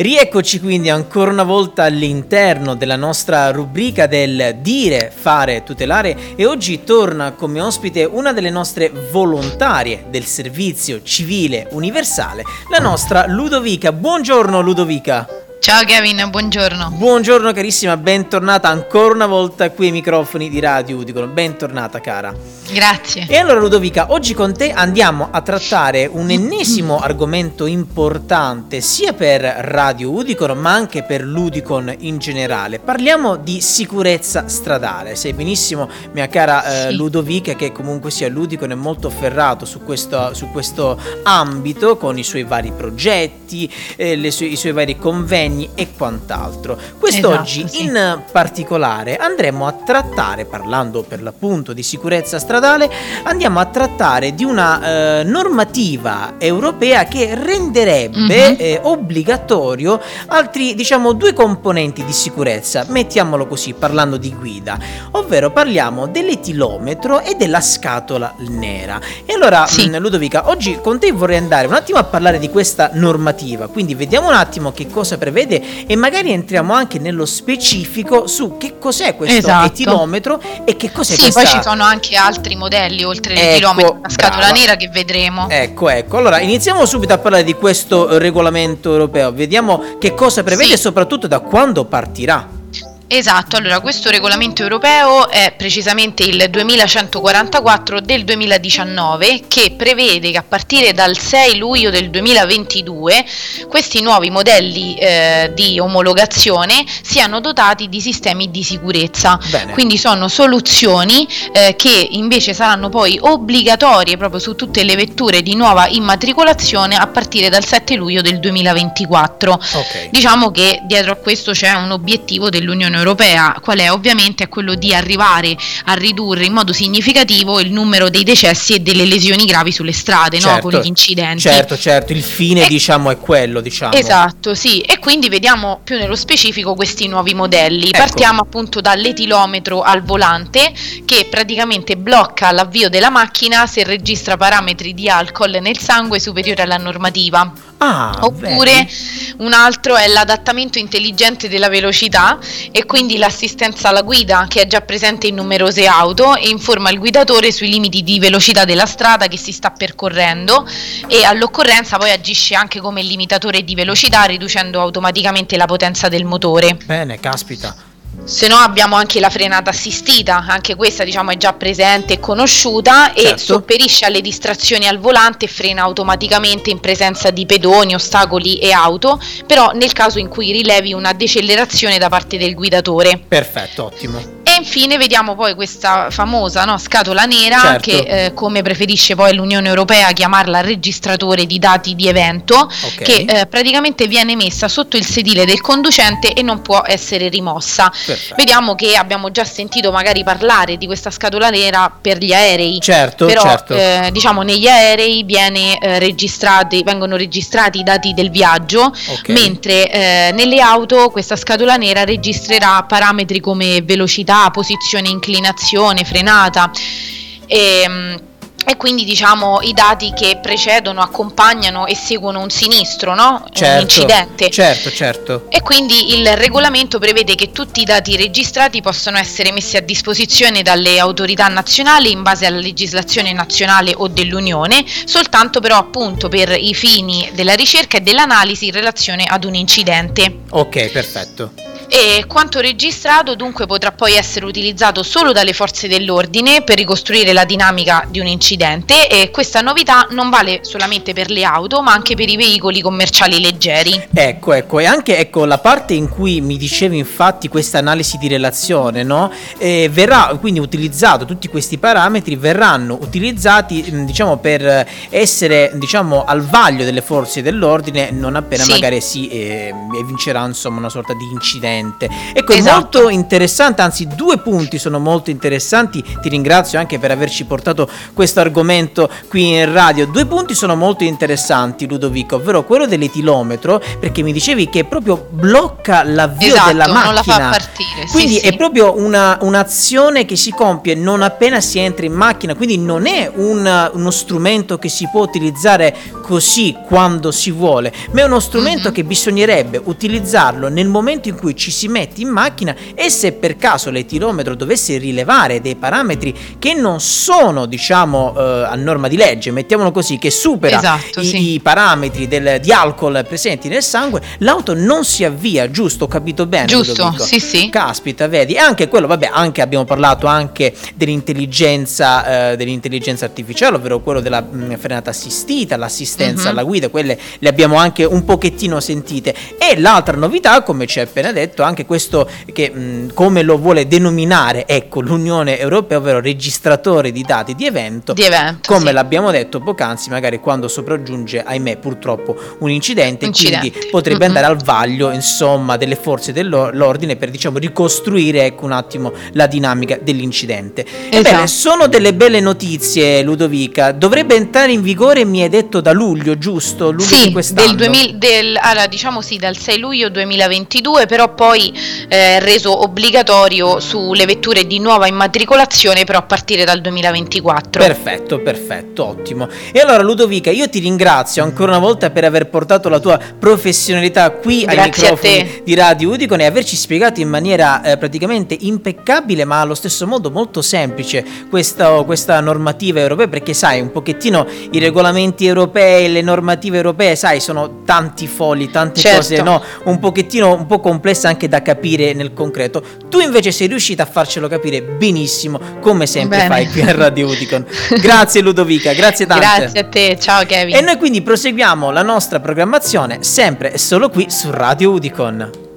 Rieccoci quindi ancora una volta all'interno della nostra rubrica del dire, fare, tutelare e oggi torna come ospite una delle nostre volontarie del servizio civile universale, la nostra Ludovica. Buongiorno Ludovica. Ciao Kevin, buongiorno. Buongiorno carissima, bentornata ancora una volta qui ai microfoni di Radio Udicolo. Bentornata cara. Grazie. E allora Ludovica, oggi con te andiamo a trattare un ennesimo argomento importante sia per Radio Udicon ma anche per l'Udicon in generale. Parliamo di sicurezza stradale. Sai benissimo, mia cara eh, Ludovica, che comunque sia l'Udicon è molto ferrato su questo, su questo ambito con i suoi vari progetti, eh, sue, i suoi vari convegni impegni e quant'altro. Quest'oggi esatto, sì. in particolare andremo a trattare, parlando per l'appunto di sicurezza stradale, andiamo a trattare di una eh, normativa europea che renderebbe mm-hmm. eh, obbligatorio altri, diciamo, due componenti di sicurezza, mettiamolo così, parlando di guida, ovvero parliamo dell'etilometro e della scatola nera. E allora, sì. mh, mm, Ludovica, oggi con te vorrei andare un attimo a parlare di questa normativa, quindi vediamo un attimo che cosa prevede vede e magari entriamo anche nello specifico su che cos'è questo esatto. etilometro e che cos'è sì, questa... poi ci sono anche altri modelli oltre ecco, l'etilometro, la scatola brava. nera che vedremo. Ecco, ecco. Allora, iniziamo subito a parlare di questo regolamento europeo. Vediamo che cosa prevede sì. e soprattutto da quando partirà. Esatto, allora questo regolamento europeo è precisamente il 2144 del 2019 che prevede che a partire dal 6 luglio del 2022 questi nuovi modelli eh, di omologazione siano dotati di sistemi di sicurezza. Bene. Quindi sono soluzioni eh, che invece saranno poi obbligatorie proprio su tutte le vetture di nuova immatricolazione a partire dal 7 luglio del 2024. Okay. Diciamo che dietro a questo c'è un obiettivo dell'Unione Europea, qual è? Ovviamente è quello di arrivare a ridurre in modo significativo il numero dei decessi e delle lesioni gravi sulle strade, certo, no? con gli incidenti. Certo, certo, il fine e, diciamo è quello, diciamo. Esatto, sì, e quindi vediamo più nello specifico questi nuovi modelli. Ecco. Partiamo appunto dall'etilometro al volante che praticamente blocca l'avvio della macchina se registra parametri di alcol nel sangue superiori alla normativa. Ah, Oppure vedi. un altro è l'adattamento intelligente della velocità e quindi l'assistenza alla guida che è già presente in numerose auto e informa il guidatore sui limiti di velocità della strada che si sta percorrendo e all'occorrenza poi agisce anche come limitatore di velocità riducendo automaticamente la potenza del motore. Bene, caspita. Se no abbiamo anche la frenata assistita, anche questa diciamo è già presente e conosciuta certo. e sopperisce alle distrazioni al volante e frena automaticamente in presenza di pedoni, ostacoli e auto, però nel caso in cui rilevi una decelerazione da parte del guidatore. Perfetto, ottimo. Infine vediamo poi questa famosa no, scatola nera certo. che eh, come preferisce poi l'Unione Europea chiamarla registratore di dati di evento, okay. che eh, praticamente viene messa sotto il sedile del conducente e non può essere rimossa. Perfetto. Vediamo che abbiamo già sentito magari parlare di questa scatola nera per gli aerei. Certo, però certo. Eh, diciamo negli aerei viene, eh, registrati, vengono registrati i dati del viaggio, okay. mentre eh, nelle auto questa scatola nera registrerà parametri come velocità posizione, inclinazione, frenata. E, ehm, e quindi diciamo i dati che precedono, accompagnano e seguono un sinistro, no? Certo, un incidente. Certo, certo. E quindi il regolamento prevede che tutti i dati registrati possono essere messi a disposizione dalle autorità nazionali in base alla legislazione nazionale o dell'Unione, soltanto però appunto per i fini della ricerca e dell'analisi in relazione ad un incidente. Ok, perfetto e quanto registrato dunque potrà poi essere utilizzato solo dalle forze dell'ordine per ricostruire la dinamica di un incidente e questa novità non vale solamente per le auto ma anche per i veicoli commerciali leggeri. Ecco, ecco, e anche ecco, la parte in cui mi dicevi infatti questa analisi di relazione, no? Eh, verrà quindi utilizzato, tutti questi parametri verranno utilizzati diciamo per essere diciamo al vaglio delle forze dell'ordine non appena sì. magari si eh, vincerà insomma una sorta di incidente incidente. Ecco, Esatto. è molto interessante, anzi due punti sono molto interessanti, ti ringrazio anche per averci portato questo argomento qui in radio. Due punti sono molto interessanti Ludovico, ovvero quello dell'etilometro, perché mi dicevi che proprio blocca l'avvio Esatto, della macchina. non la fa partire. Quindi sì. è proprio una- un'azione che si compie non appena si entra in macchina, quindi non è un- uno strumento che si può utilizzare così quando si vuole, ma è uno strumento Mhm. che bisognerebbe utilizzarlo nel momento in cui ci si mette in macchina e se per caso l'etilometro dovesse rilevare dei parametri che non sono, diciamo, eh, a norma di legge, mettiamolo così, che supera Esatto, i, sì. i parametri del- di alcol presenti nel sangue, l'auto non si avvia, giusto? Ho capito bene? Giusto, sì, sì. Caspita, vedi, e anche quello, vabbè, anche abbiamo parlato anche dell'intelligenza, eh, dell'intelligenza artificiale, ovvero quello della mh, frenata assistita, l'assistenza Mhm. alla guida, quelle le abbiamo anche un pochettino sentite. E l'altra novità, come ci hai appena detto, anche questo che mh, come lo vuole denominare, ecco, l'Unione Europea, ovvero registratore di dati di evento. Di evento, come sì. l'abbiamo detto poc'anzi, magari quando sopraggiunge, ahimè, purtroppo un incidente, Incidente. quindi potrebbe Mhm. andare al vaglio, insomma, delle forze dell'ordine per, diciamo, ricostruire, ecco, un attimo la dinamica dell'incidente. Ebbene, Esatto. sono delle belle notizie, Ludovica. Dovrebbe entrare in vigore, mi hai detto, da luglio, giusto? Luglio di Sì, quest'anno. del 2000 del- allora, diciamo sì, dal 6 luglio 2022, però poi eh, reso obbligatorio sulle vetture di nuova immatricolazione, però a partire dal 2024. Perfetto, perfetto, ottimo. E allora Ludovica, io ti ringrazio ancora una volta per aver portato la tua professionalità qui ai Grazie a microfoni di Radio Udicon e averci spiegato in maniera eh, praticamente impeccabile, ma allo stesso modo molto semplice questa, questa normativa europea, perché sai, un pochettino i regolamenti europei, le normative europee, sai, sono tanti fogli, tante Certo. cose, no? Un pochettino, un po' complesse anche da capire nel concreto. Tu invece sei riuscita a farcelo capire benissimo, come sempre Bene. fai qui a Radio Udicon. Grazie Ludovica, grazie tante. Grazie a te, ciao Kevin. E noi quindi proseguiamo la nostra programmazione sempre e solo qui su Radio Udicon.